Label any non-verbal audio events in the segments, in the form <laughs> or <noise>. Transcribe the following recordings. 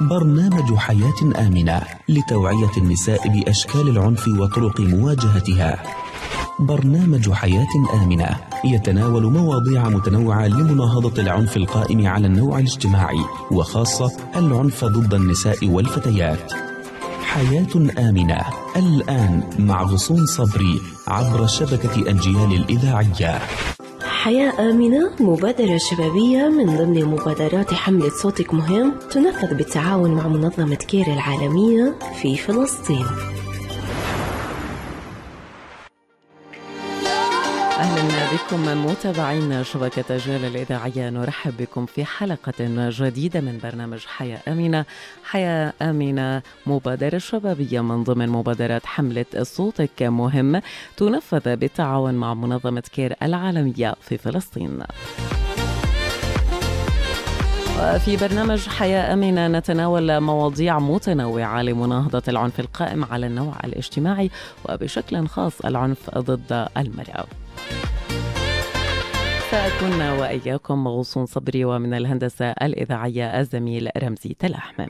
برنامج حياة آمنة لتوعية النساء بأشكال العنف وطرق مواجهتها. برنامج حياة آمنة يتناول مواضيع متنوعة لمناهضة العنف القائم على النوع الاجتماعي وخاصة العنف ضد النساء والفتيات. حياة آمنة الآن مع غصون صبري عبر شبكة أجيال الإذاعية. حياة آمنة مبادرة شبابية من ضمن مبادرات حملة صوتك مهم تنفذ بالتعاون مع منظمة كير العالمية في فلسطين. بكم متابعين شبكة أجيال الإذاعية. نرحب بكم في حلقة جديدة من برنامج حياة آمنة. حياة آمنة مبادرة شبابية من ضمن مبادرات حملة صوتك مهم تنفذ بالتعاون مع منظمة كير العالمية في فلسطين. وفي برنامج حياة أمنة نتناول مواضيع متنوعة لمناهضة العنف القائم على النوع الاجتماعي وبشكل خاص العنف ضد المرأة. سأكون وإياكم غصون صبري ومن الهندسة الإذاعية الزميل رمزي تلاحمن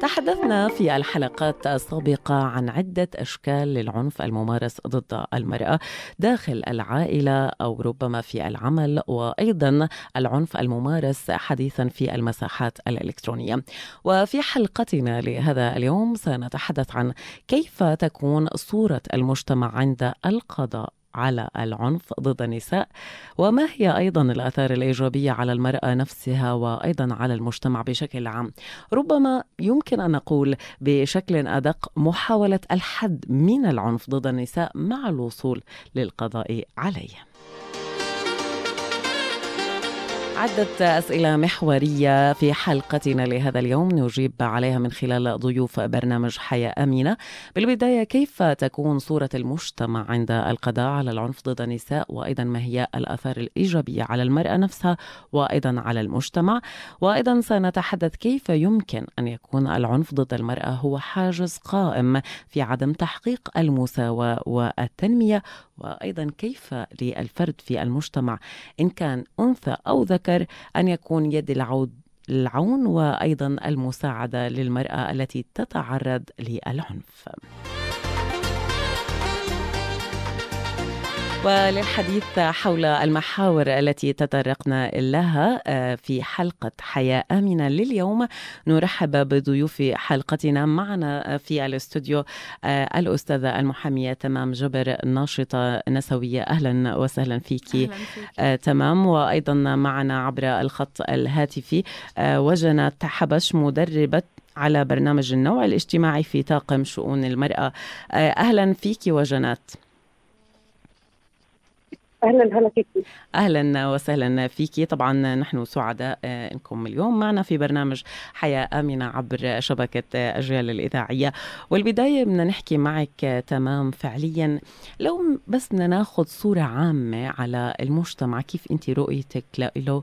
تحدثنا في الحلقات السابقة عن عدة أشكال للعنف الممارس ضد المرأة داخل العائلة أو ربما في العمل وأيضا العنف الممارس حديثا في المساحات الإلكترونية. وفي حلقتنا لهذا اليوم سنتحدث عن كيف تكون صورة المجتمع عند القضاء. على العنف ضد النساء. وما هي أيضا الآثار الإيجابية على المرأة نفسها وأيضا على المجتمع بشكل عام؟ ربما يمكن أن نقول بشكل أدق محاولة الحد من العنف ضد النساء مع الوصول للقضاء عليه عدة أسئلة محورية في حلقتنا لهذا اليوم نجيب عليها من خلال ضيوف برنامج حياة أمينة بالبداية كيف تكون صورة المجتمع عند القضاء على العنف ضد النساء؟ وأيضا ما هي الآثار الإيجابية على المرأة نفسها؟ وأيضا على المجتمع. وأيضا سنتحدث كيف يمكن أن يكون العنف ضد المرأة هو حاجز قائم في عدم تحقيق المساواة والتنمية؟ وأيضا كيف للفرد في المجتمع إن كان أنثى أو ذكر أن يكون يد العود العون وأيضا المساعدة للمرأة التي تتعرض للعنف. وللحديث حول المحاور التي تطرقنا لها آه، في حلقة حياة آمنة لليوم. نرحب بضيوف حلقتنا معنا في الاستوديو آه، الأستاذة المحامية تمام جبر ناشطة نسوية أهلا وسهلا فيك. أهلا فيك. آه، تمام. وأيضا معنا عبر الخط الهاتفي وجنات حبش مدربة على برنامج النوع الاجتماعي في طاقم شؤون المرأة. أهلا فيك وجنات. أهلا هلا فيكي. أهلا وسهلا فيكي. طبعا نحن سعداء إنكم اليوم معنا في برنامج حياة آمنة عبر شبكة أجيال الإذاعية. والبداية بدنا نحكي معك تمام فعليا. لو بس بدنا ناخذ صورة عامة على المجتمع كيف أنت رؤيتك له؟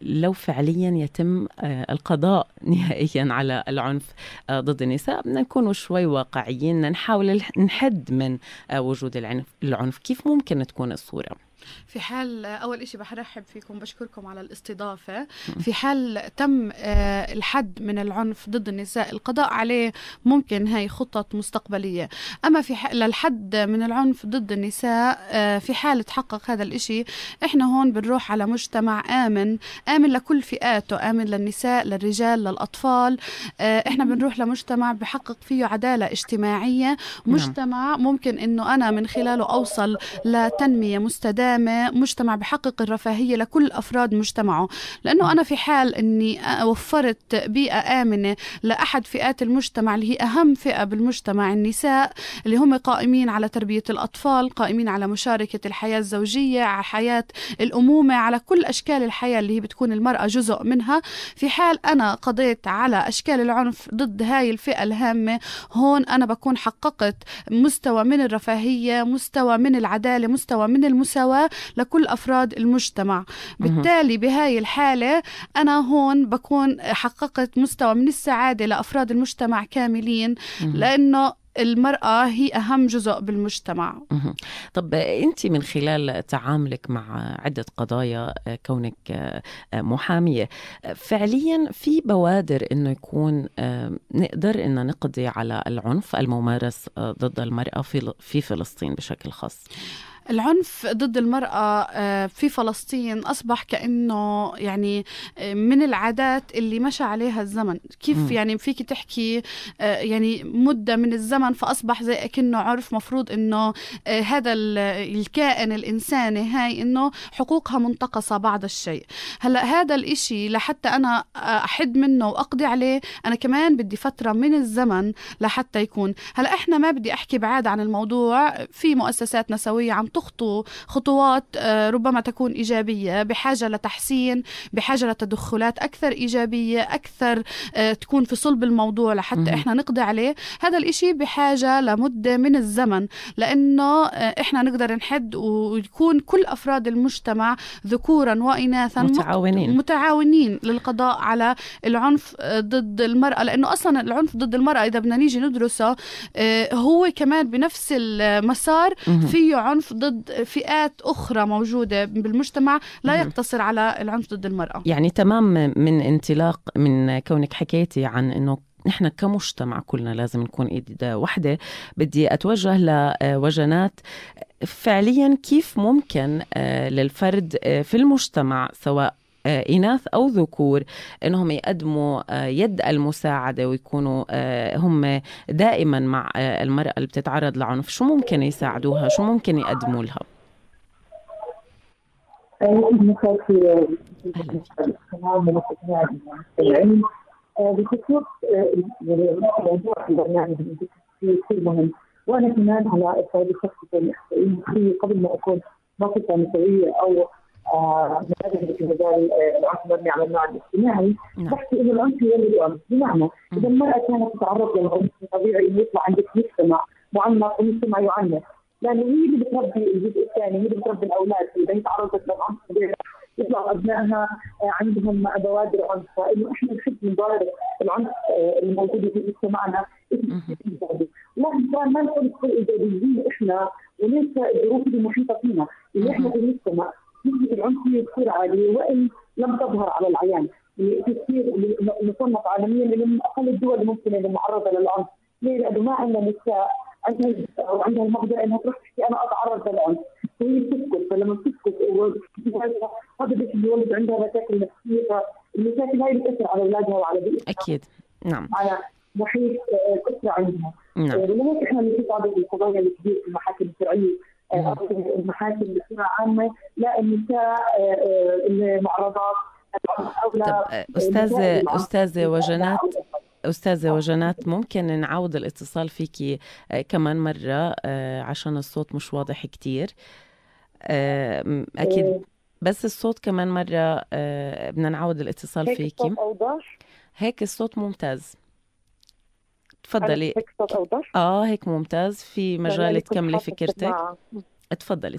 لو فعليا يتم آه، القضاء <laughs> نهائيا على العنف آه، ضد النساء بدنا نكون شوي واقعيين نحاول نحد من آه، وجود العنف. كيف ممكن تكون الصورة؟ في حال أول شيء بحرحب فيكم بشكركم على الاستضافة. في حال تم آه، الحد من العنف ضد النساء القضاء عليه ممكن هي خطط مستقبلية. أما في للحد من العنف ضد النساء آه، في حال تحقق هذا الإشي إحنا هون بنروح على مجتمع آمن آمن لكل فئاته آمن للنساء للرجال للأطفال. آه، إحنا بنروح لمجتمع بحقق فيه عدالة اجتماعية. نعم. مجتمع ممكن إنه أنا من خلاله أوصل لتنمية مستدامة سلامة مجتمع بحقق الرفاهية لكل أفراد مجتمعه. لأنه أنا في حال أني وفرت بيئة آمنة لأحد فئات المجتمع اللي هي أهم فئة بالمجتمع النساء اللي هم قائمين على تربية الأطفال قائمين على مشاركة الحياة الزوجية على حياة الأمومة على كل أشكال الحياة اللي هي بتكون المرأة جزء منها. في حال أنا قضيت على أشكال العنف ضد هاي الفئة الهامة هون أنا بكون حققت مستوى من الرفاهية مستوى من العدالة مستوى من المساواة. لكل أفراد المجتمع. بالتالي بهاي الحالة أنا هون بكون حققت مستوى من السعادة لأفراد المجتمع كاملين لأنه المرأة هي أهم جزء بالمجتمع. طب أنت من خلال تعاملك مع عدة قضايا آه، كونك آه، آه، محامية آه، فعليا في بوادر إنه يكون نقدر إن نقضي على العنف الممارس ضد المرأة في في فلسطين بشكل خاص؟ العنف ضد المرأة آه، في فلسطين أصبح كأنه يعني آه، من العادات اللي مشى عليها الزمن. كيف مم. يعني فيك تحكي آه، يعني مدة من الزمن فأصبح زي كأنه عرف مفروض أنه هذا ال- الكائن الإنساني هاي أنه حقوقها منتقصة بعض الشيء. هلأ هذا الإشي لحتى أنا أحد منه وأقضي عليه أنا كمان بدي فترة من الزمن لحتى يكون. هلأ إحنا ما بدي أحكي بعاد عن الموضوع في مؤسسات نسويه عم تخطو خطوات آه، ربما تكون إيجابية بحاجة لتحسين بحاجة لتدخلات أكثر إيجابية أكثر آه، تكون في صلب الموضوع لحتى. إحنا نقضي عليه هذا الإشي بحاجة لمدة من الزمن لأنه آه، إحنا نقدر نحد ويكون كل أفراد المجتمع ذكورا وإناثا متعاونين. متعاونين للقضاء على العنف ضد المرأة لأنه أصلا العنف ضد المرأة إذا بدنا نيجي ندرسه هو كمان بنفس المسار. فيه عنف ضد فئات أخرى موجودة بالمجتمع لا. يقتصر على العنف ضد المرأة. يعني تمام من انطلاق من كونك حكيتي عن إنه نحن كمجتمع كلنا لازم نكون إيد وحده بدي أتوجه لوجنات. فعليا كيف ممكن آه، للفرد آه، في المجتمع سواء إناث أو ذكور إنهم يقدموا آه، يد المساعدة ويكونوا آه، هم دائما مع آه، المرأة اللي بتتعرض لعنف. شو ممكن يساعدوها؟ شو ممكن يقدموا لها؟ بخصوص آه، موضوع البرنامج كثير مهم وأنا كمان على أساس خاصه المخي قبل ما أكون ناقصه نسويه أو مهاجمه في مجال العنف المبني على النوع الاجتماعي. نعم. بحكي إنه العنف يولد العنف بمعنى إذا المرأة كانت تتعرض للعنف طبيعي انه يطلع عندك مجتمع معنف ومجتمع يعنف. لأنه هي اللي بتربي الجزء الثاني هي اللي بتربي الأولاد. إذا هي تعرضت للعنف طبيعي يطلع أبنائها عندهم بوادر عنف. فإنه إحنا نحب نضارب العنف الموجود في مجتمعنا. لكن كمان ما نكون إيجابيين إحنا وننسى الظروف المحيطة فينا. اللي إحنا في المجتمع نسبه العنصريه كثير عاليه وإن لم تظهر على العيان. في كثير نصنف عالميا من أقل الدول ممكن اللي معرضة للعنف ليه؟ لأنه ما عندنا نساء عندها أو عندها المقدرة إنها تروح تحكي أنا أتعرض للعنف وهي بتسكت. فلما بتسكت هذا بيش بيولد عندها مشاكل نفسية. المشاكل هاي بتأثر على أولادها وعلى بيئتها. أكيد. نعم. على محيط آه، كثره عندها. نعم. ولذلك إحنا بنشوف عدد القضايا الكبير في المحاكم الشرعية. أو المحاكم بصفه عامة لا النساء آه، آه، المعرضات أو لا آه، أستاذة وجنات أستاذة وجنات ممكن نعود الاتصال فيكي كمان مرة عشان الصوت مش واضح كتير. أكيد بس الصوت كمان مرة بدنا نعود الاتصال فيكي هيك الصوت ممتاز. تفضلي. هيك الصوت اوضح آه هيك ممتاز. في مجال لأني كنت تكملي فكرتك. تفضلي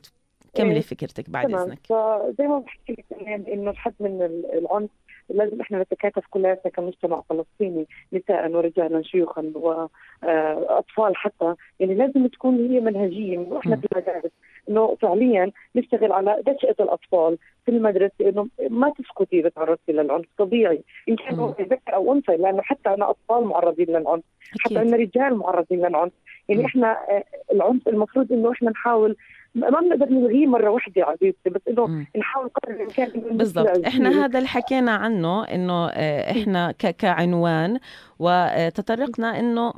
كملي إيه، فكرتك بعد تمام. إذنك. فزي ما بحكي لك إنه الحد من ال- العنف لازم إحنا نتكاتف كلياتنا كمجتمع فلسطيني نساء ورجالا شيوخا واطفال حتى. يعني لازم تكون هي منهجية وإحنا. في المدارس. إنه فعليا نشتغل على دشئه الأطفال في المدرسة إنه ما تسكتي إذا تعرضتي للعنف. طبيعي. إن كان. هو ذكر أو أنثى لأنه حتى أنا أطفال معرضين للعنف. حتى ان رجال معرضين للعنف. يعني. إحنا آه، العنف المفروض إنه إحنا نحاول ما بنقدر نلغيه مرة واحدة عزيزتي بس إنه. نحاول قدر الإمكان بالضبط. إحنا. هذا اللي حكينا عنه إنه آه، إحنا ك- كعنوان وتطرقنا إنه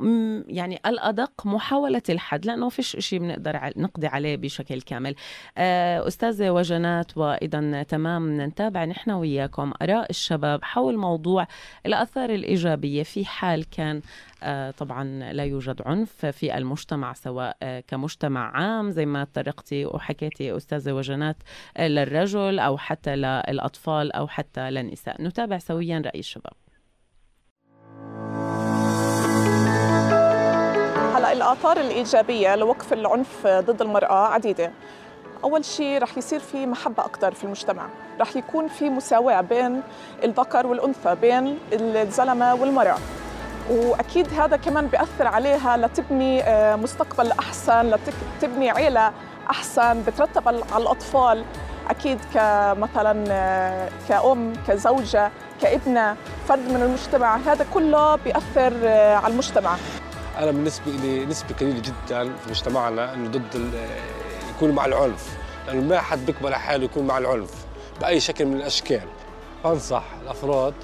يعني الأدق محاولة الحد لأنه فيش شيء بنقدر نقضي عليه بشكل كامل. آه، أستاذة وجنات وأيضا تمام نتابع نحن وياكم آراء الشباب حول موضوع الآثار الإيجابية. في حال كان آه، طبعا لا يوجد عنف في المجتمع سواء كمجتمع عام زي ما تطرقتي وحكيتي أستاذة وجنات للرجل أو حتى للأطفال أو حتى للنساء. نتابع سويا رأي الشباب. هلا الآثار الإيجابية لوقف العنف ضد المرأة عديدة. أول شيء رح يصير في محبة أكثر في المجتمع. رح يكون في مساواة بين الذكر والأنثى بين الزلمة والمرأة. وأكيد هذا كمان بيأثر عليها لتبني آه، مستقبل أحسن لتبني عيلة أحسن بترتب على الأطفال. أكيد كمثلا آه، كأم كزوجة كابنة فرد من المجتمع هذا كله بيأثر آه، على المجتمع. أنا بالنسبة لي نسبة قليلة جدا في مجتمعنا إنه ضد يكون مع العنف. لأنه ما حد بيقبل حاله يكون مع العنف بأي شكل من الأشكال. بنصح الأفراد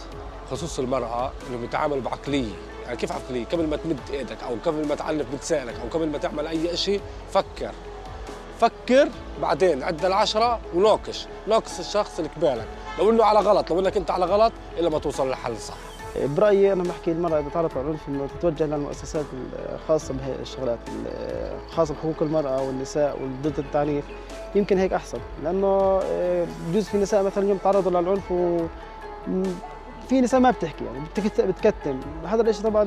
خصوصا المرأة انهم يتعاملوا بعقلية. يعني كيف عقلية؟ قبل ما تمد إيدك أو قبل ما تعلف بلسانك أو قبل ما تعمل أي شيء فكر. فكر بعدين عد العشرة وناقش ناقش الشخص اللي قبالك لو إنه على غلط لو إنك أنت على غلط إلا ما توصل للحل صح برأيي أنا بحكي المرأة إذا تعرضت للعنف تتوجه للمؤسسات الخاصه بهي الشغلات الخاصه بحقوق المرأة والنساء وضد التعنيف يمكن هيك أحسن. لأنه آه، بجوز في نساء مثلا اليوم تعرضوا للعنف و في نساء ما بتحكي يعني بتكتم. هذا الشيء طبعا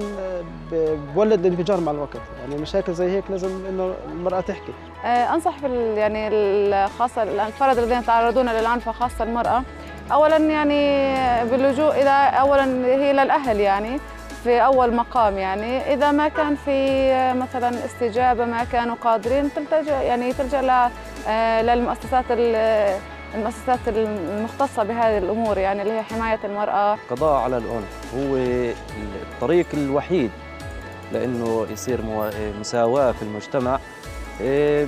آه، بولد الانفجار مع الوقت. يعني مشاكل زي هيك لازم إنه المرأة تحكي. آه، أنصح في يعني الخاصة الفرد الذين يتعرضون للعنف خاصة المرأة. اولا يعني باللجوء إلى اولا هي للاهل يعني في أول مقام يعني. إذا ما كان في مثلا استجابة ما كانوا قادرين تلتجا يعني تلجأ آه، للمؤسسات المؤسسات المختصة بهذه الأمور يعني اللي هي حماية المرأة. القضاء على العنف هو الطريق الوحيد لأنه يصير مساواة في المجتمع إيه،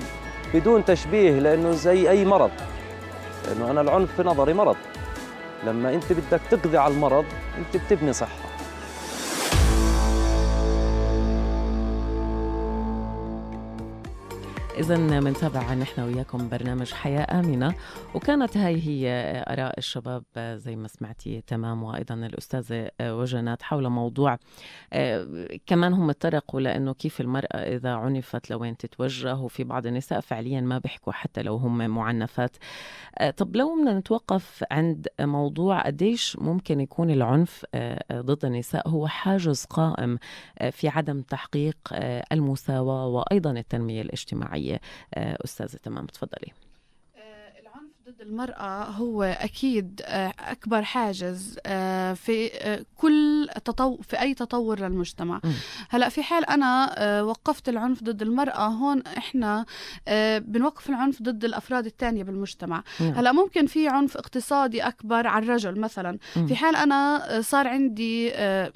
بدون تشبيه لأنه زي أي مرض. لأنه أنا العنف في نظري مرض. لما أنت بدك تقضي على المرض أنت بتبني صحة. إذا بنتابع نحن وياكم برنامج حياة آمنة وكانت هاي هي آراء الشباب زي ما سمعتي تمام وأيضا الأستاذة وجنات حول موضوع آه، كمان هم تطرقوا لأنه كيف المرأة إذا عنفت لوين تتوجه وفي بعض النساء فعليا ما بيحكوا حتى لو هم معنفات. آه، طب لو بدنا نتوقف عند موضوع قديش ممكن يكون العنف آه، ضد النساء هو حاجز قائم في عدم تحقيق المساواة وأيضا التنمية الاجتماعية. التربويه آه، أستاذة تمام تفضلي ضد المرأة هو أكيد آه، أكبر حاجز آه، في آه، كل تطو في أي تطور للمجتمع. هلا في حال أنا وقفت العنف ضد المرأة هون إحنا بنوقف العنف ضد الأفراد الثانية بالمجتمع. هلا ممكن في عنف اقتصادي أكبر على الرجل مثلا. في حال أنا صار عندي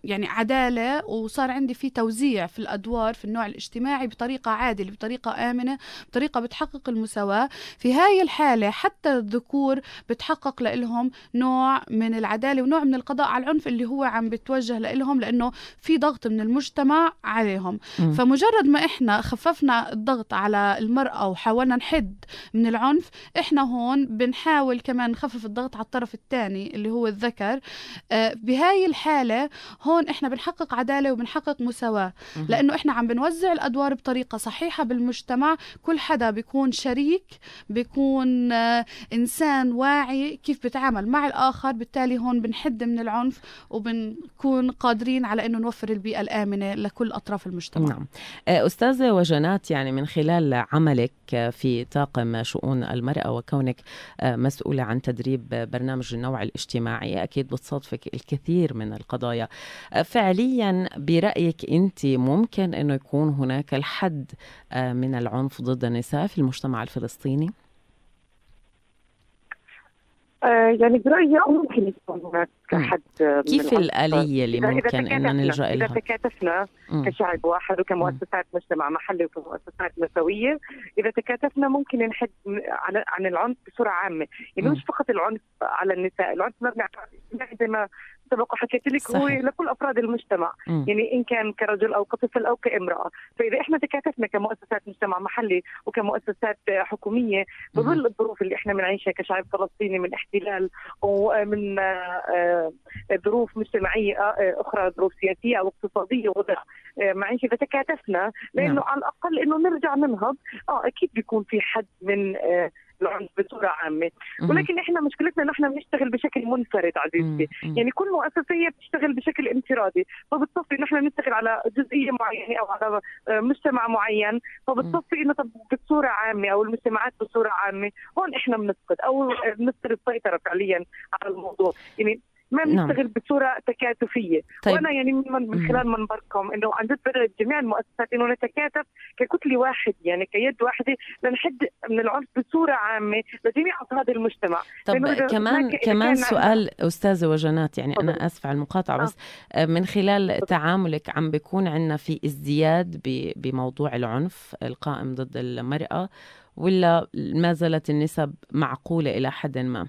يعني عدالة وصار عندي في توزيع في الأدوار في النوع الاجتماعي بطريقة عادلة بطريقة آمنة بطريقة بتحقق المساواة. في هاي الحالة حتى الذكور بتحقق لهم نوع من العدالة ونوع من القضاء على العنف اللي هو عم بتوجه لهم لأنه في ضغط من المجتمع عليهم. م. فمجرد ما إحنا خففنا الضغط على المرأة وحاولنا نحد من العنف إحنا هون بنحاول كمان نخفف الضغط على الطرف الثاني اللي هو الذكر. آه بهاي الحالة هون إحنا بنحقق عدالة وبنحقق مساواة لأنه إحنا عم بنوزع الأدوار بطريقة صحيحة بالمجتمع. كل حدا بيكون شريك بيكون آه إنسان واعي كيف بتعامل مع الآخر بالتالي هون بنحد من العنف وبنكون قادرين على أنه نوفر البيئة الآمنة لكل أطراف المجتمع. نعم. أستاذة وجنات يعني من خلال عملك في طاقم شؤون المرأة وكونك مسؤولة عن تدريب برنامج النوع الاجتماعي أكيد بتصادفك الكثير من القضايا. فعليا برأيك أنت ممكن أنه يكون هناك الحد من العنف ضد النساء في المجتمع الفلسطيني؟ آه، يعني برأيي ممكن يكون هناك حد كيف الآلية اللي ممكن أن نلجأ لها؟ إذا تكاتفنا كشعب واحد وكمؤسسات مجتمع محلي وكمؤسسات مساوية إذا تكاتفنا ممكن نحد عن العنف بصورة عامة. يعني مش فقط العنف على النساء العنف مبني على زي ما سبق وحكيت لك هو لكل أفراد المجتمع. م. يعني إن كان كرجل أو كطفل أو كامرأة. فإذا إحنا تكاتفنا كمؤسسات مجتمع محلي وكمؤسسات حكومية بظل الظروف اللي إحنا بنعيشها كشعب فلسطيني من احتلال ومن آه، ظروف مجتمعية آه، أخرى ظروف سياسية أو اقتصادية وضع آه، معيشة. اذا تكاتفنا لأنه نعم. على الأقل إنه نرجع ننهض. آه أكيد بيكون في حد من العنف بصورة عامة. ولكن إحنا مشكلتنا نحن بنشتغل بشكل منفرد عزيزتي يعني كل مؤسسه بتشتغل بشكل انفرادي. فبتصفي نحن نشتغل على جزئية معينة أو على آه، مجتمع معين. فبتصفي إنه طب بصورة عامة أو المجتمعات بصورة عامة. هون إحنا بنسقط أو بنفقد السيطره فعليا على الموضوع. يعني ما نعم. بنشتغل بصورة تكاتفية. طيب. وأنا يعني من. من خلال منبركم إنه عن جد بدعو جميع المؤسسات إنه نتكاتف ككتلة واحدة يعني كيد واحدة لنحد من العنف بصورة عامة لجميع افراد المجتمع طب إذا كمان كمان سؤال أستاذة وجنات يعني أنا. آسفة على المقاطعة آه. بس آه، من خلال تعاملك عم بيكون عندنا في ازدياد بموضوع العنف القائم ضد المرأة ولا ما زالت النسب معقولة إلى حد ما؟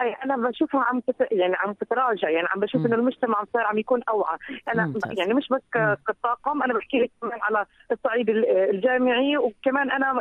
أي أنا بشوفها عم تت... يعني عم تتراجع يعني عم بشوف. إنه المجتمع صار عم يكون أوعى أنا ممتاز. يعني مش بس. كطاقم أنا بحكي لك كمان على الصعيد ال- الجامعي وكمان أنا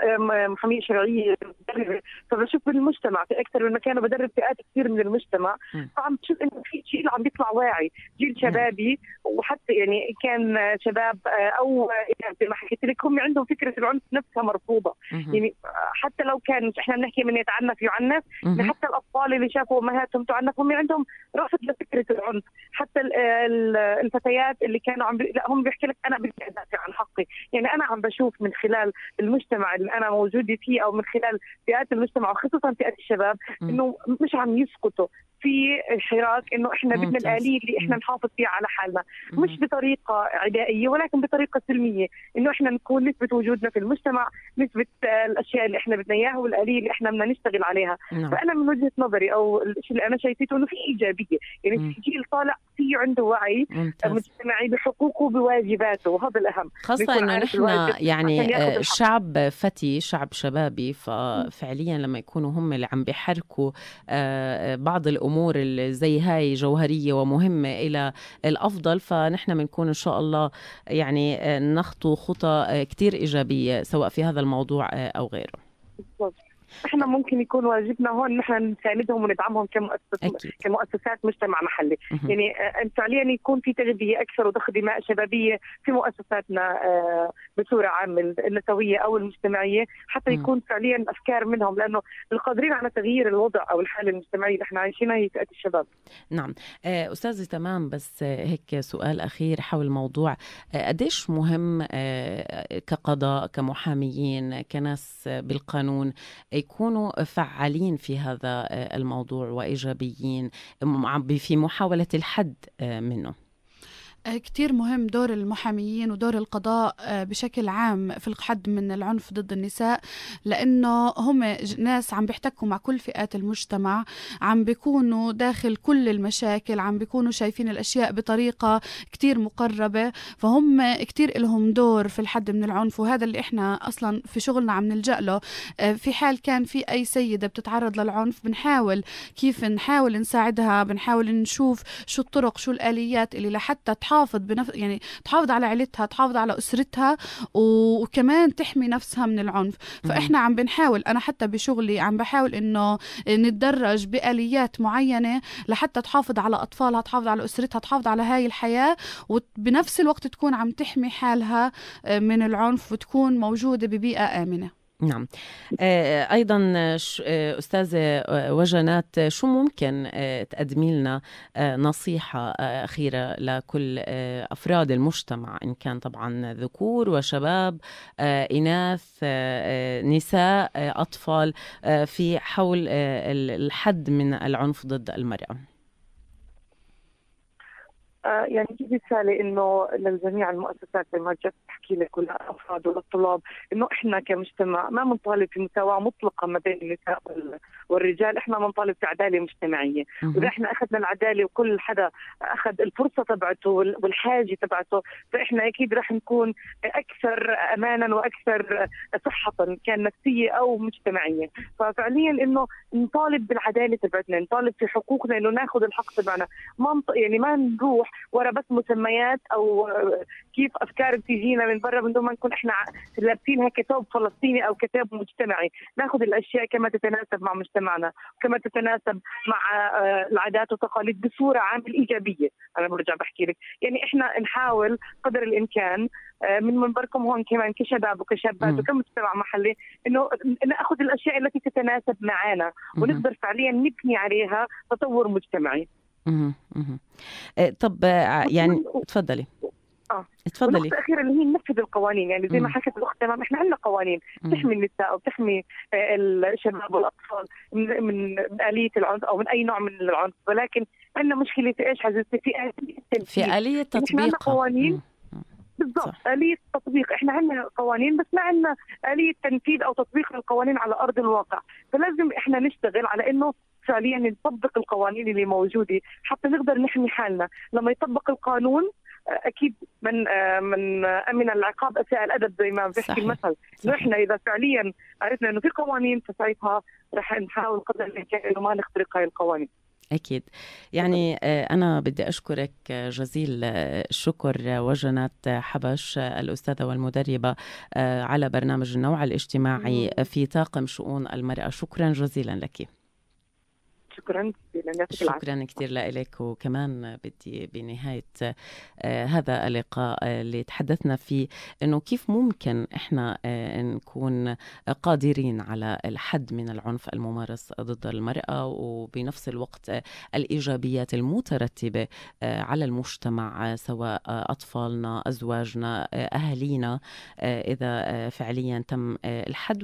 محامية شرعية مدربة فبشوف بالمجتمع في أكثر من مكان وبدرب فئات كثير من المجتمع مم. فعم بشوف إنه في جيل عم بيطلع واعي جيل شبابي وحتى يعني كان شباب آه، أو يعني زي ما حكيت لك هم عندهم فكرة العنف نفسها مرفوضة. يعني حتى لو كان إحنا بنحكي من يتعنف يعنف. حتى الأطفال اللي شافوا امهاتهم تعنف هم عندهم رفض لفكره العنف حتى ال- ال- الفتيات اللي كانوا عم بي... لا هم بيحكي لك أنا بدي ادافع عن حقي. يعني أنا عم بشوف من خلال المجتمع اللي أنا موجودة فيه أو من خلال فئات المجتمع وخصوصا فئات الشباب. إنه مش عم يسكتوا. في حراك إنه إحنا بدنا. الاليه اللي إحنا. نحافظ فيها على حالنا. مش بطريقة عدائية ولكن بطريقة سلمية إنه إحنا نكون نسبه وجودنا في المجتمع آه، الأشياء اللي إحنا بدنا إياها والاليه اللي إحنا بدنا نشتغل عليها نعم فأنا من وجهة نظري أو الشيء اللي أنا شايفته إنه في إيجابية يعني. في جيل طالع في عنده وعي ممتاز مجتمعي بحقوقه وبواجباته وهذا الأهم بيكون إنه نحن يعني آه،. الشعب فتي شعب شبابي ففعليا لما يكونوا هم اللي عم بيحركوا آه، بعض الأمور اللي زي هاي جوهرية ومهمة إلى الأفضل فنحن بنكون إن شاء الله يعني آه، نخطو خطى آه، كتير إيجابية سواء في هذا الموضوع آه، أو غيره بالضبط. إحنا ممكن يكون واجبنا هون نحن نساندهم وندعمهم كمؤسسات كمؤسسات مجتمع محلي. مهم. يعني آه، فعليا يكون في تغذية أكثر وضخ دماء شبابية في مؤسساتنا آه، بصورة عامة النسوية أو المجتمعية. حتى. يكون فعليا أفكار منهم لأنه القادرين على تغيير الوضع أو الحالة المجتمعية اللي إحنا عايشينها هي فئة الشباب. نعم. آه، أستاذة تمام بس آه، هيك سؤال أخير حول موضوع آه، قديش مهم آه، كقضاء كمحاميين كناس آه، بالقانون يكونوا فعالين في هذا آه، الموضوع وإيجابيين م- في محاولة الحد آه، منه. كتير مهم دور المحاميين ودور القضاء آه، بشكل عام في الحد من العنف ضد النساء لأنه هم ناس عم بيحتكوا مع كل فئات المجتمع عم بيكونوا داخل كل المشاكل عم بيكونوا شايفين الأشياء بطريقة كتير مقربة فهم كتير لهم دور في الحد من العنف وهذا اللي إحنا أصلا في شغلنا عم نلجأ له. آه، في حال كان في أي سيدة بتتعرض للعنف بنحاول كيف نحاول نساعدها بنحاول نشوف شو الطرق شو الآليات اللي لحتى تحافظ بنف... يعني تحافظ على عيلتها تحافظ على أسرتها و- وكمان تحمي نفسها من العنف. فإحنا عم بنحاول أنا حتى بشغلي عم بحاول إنه نتدرج بآليات معينة لحتى تحافظ على أطفالها تحافظ على أسرتها تحافظ على هاي الحياة وبنفس الوقت تكون عم تحمي حالها آه، من العنف وتكون موجودة ببيئة آمنة. نعم. آه، أيضا آه، ش- آه، وجنات شو ممكن تقدمي لنا نصيحة آه، أخيرة لكل أفراد المجتمع إن كان طبعا ذكور وشباب آه، نساء آه، في حول ال- الحد من العنف ضد المرأة. آه، يعني في رسالة إنه للجميع المؤسسات زي ما جت تحكي لك وللأفراد وللطلاب إنه إحنا كمجتمع ما بنطالب في مساواة مطلقة ما بين النساء وال- والرجال، إحنا بنطالب في عدالة مجتمعية، وإذا إحنا أخذنا العدالة وكل حدا أخذ الفرصة تبعته وال- والحاجة تبعته فإحنا أكيد رح نكون أكثر أمانا وأكثر صحة كان نفسية أو مجتمعية، ففعليا إنه نطالب بالعدالة تبعتنا، نطالب في حقوقنا إنه ناخذ الحق تبعنا، ما نط- يعني ما نروح ورا بس مسميات أو كيف أفكار بتيجينا من برا من دون ما نكون إحنا لابسينها كتاب فلسطيني أو كتاب مجتمعي، ناخذ الأشياء كما تتناسب مع مجتمعنا، وكما تتناسب مع آه، العادات والتقاليد بصورة عامة إيجابية، أنا برجع بحكي لك، يعني إحنا نحاول قدر الإمكان آه، من منبركم هون كمان كشباب وكشابات. وكمجتمع محلي إنه نأخذ الأشياء التي تتناسب معنا ونقدر فعليا نبني عليها تطور مجتمعي. آه، طب آه، يعني تفضلي آه تفضلي والنقطة الأخيرة اللي هي ننفذ القوانين يعني زي ما. حكت الأخت تمام إحنا عندنا قوانين. تحمي النساء وتحمي آه، الشباب والأطفال من من آلية العنف أو من أي نوع من العنف. ولكن عندنا مشكلة في إيش حضرتك في آلية التنفيذ. في آلية إحنا عندنا تطبيقها. قوانين. مم. بالضبط. آلية تطبيق إحنا عندنا قوانين بس ما عندنا آلية تنفيذ أو تطبيق القوانين على أرض الواقع. فلازم إحنا نشتغل على إنه فعليا نطبق القوانين اللي موجودة حتى نقدر نحمي حالنا. لما يطبق القانون أكيد من من أمن العقاب اساء الأدب زي ما بيحكي. المثل. نحن إذا فعليا عرفنا إنه في قوانين فساعتها رح نحاول قدر الإمكان إنه ما نخترق هاي القوانين. أكيد. يعني آه، أنا بدي أشكرك آه، جزيل الشكر آه، وجنات حبش الأستاذة والمدربة على برنامج النوع الاجتماعي في طاقم شؤون المرأة. شكرا جزيلا لك. شكرا جزيلا شكرا كثير لك وكمان بدي بنهاية آه، هذا اللقاء آه، اللي تحدثنا فيه إنه كيف ممكن إحنا آه، نكون قادرين على الحد من العنف الممارس ضد المرأة وبنفس الوقت الإيجابيات المترتبة آه، على المجتمع سواء أهالينا آه، إذا آه، فعليا تم الحد.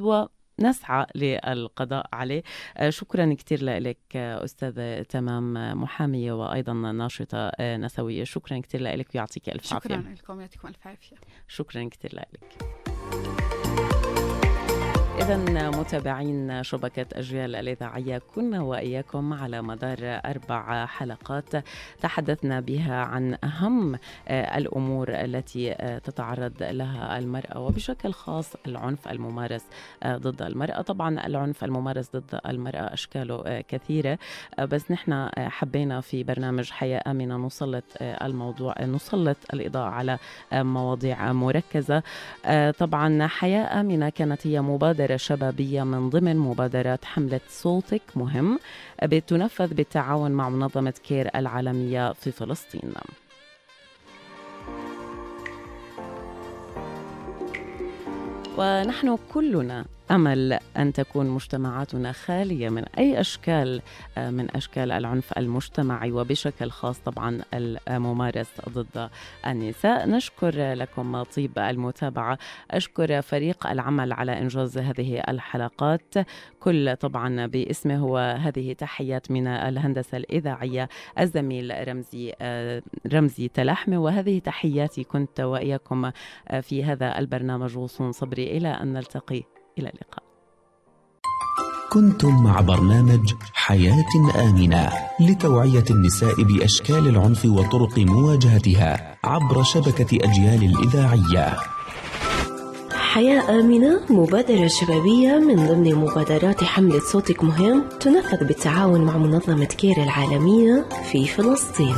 نسعى للقضاء عليه. آه، شكرا كثير لك آه، أستاذة تمام محامية وأيضا ناشطة آه، نسوية. شكرا كثير لك ويعطيك ألف شكرا عافية. لكم يعطيكم ألف عافية. شكرا كثير لك. إذا متابعين شبكة أجيال الإذاعية كنا وإياكم على مدار أربع حلقات تحدثنا بها عن أهم آه، الأمور التي آه، تتعرض لها المرأة وبشكل خاص العنف الممارس آه، ضد المرأة. طبعا العنف الممارس ضد المرأة أشكاله كثيرة. بس نحن حبينا في برنامج حياة آمنة نسلط الموضوع نسلط الإضاءة على مواضيع مركزة. طبعا حياة آمنة كانت هي مبادرة شبابية من ضمن مبادرات حملة صوتك. مهم. بتنفذ بالتعاون مع منظمة كير العالمية في فلسطين. ونحن كلنا امل أن تكون مجتمعاتنا خالية من أي أشكال آه، من أشكال العنف المجتمعي وبشكل خاص طبعا الممارس ضد النساء. نشكر لكم طيب المتابعة. أشكر فريق العمل على إنجاز هذه الحلقات. كل طبعا باسمه وهذه تحيات من الهندسة الإذاعية الزميل رمزي آه، رمزي تلحمه وهذه تحياتي كنت وإياكم آه، في هذا البرنامج غصون صبري. إلى أن نلتقي. إلى اللقاء. كنتم مع برنامج حياة آمنة لتوعية النساء بأشكال العنف وطرق مواجهتها عبر شبكة أجيال الإذاعية. حياة آمنة مبادرة شبابية من ضمن مبادرات حملة صوتك مهم تنفذ بالتعاون مع منظمة كير العالمية في فلسطين.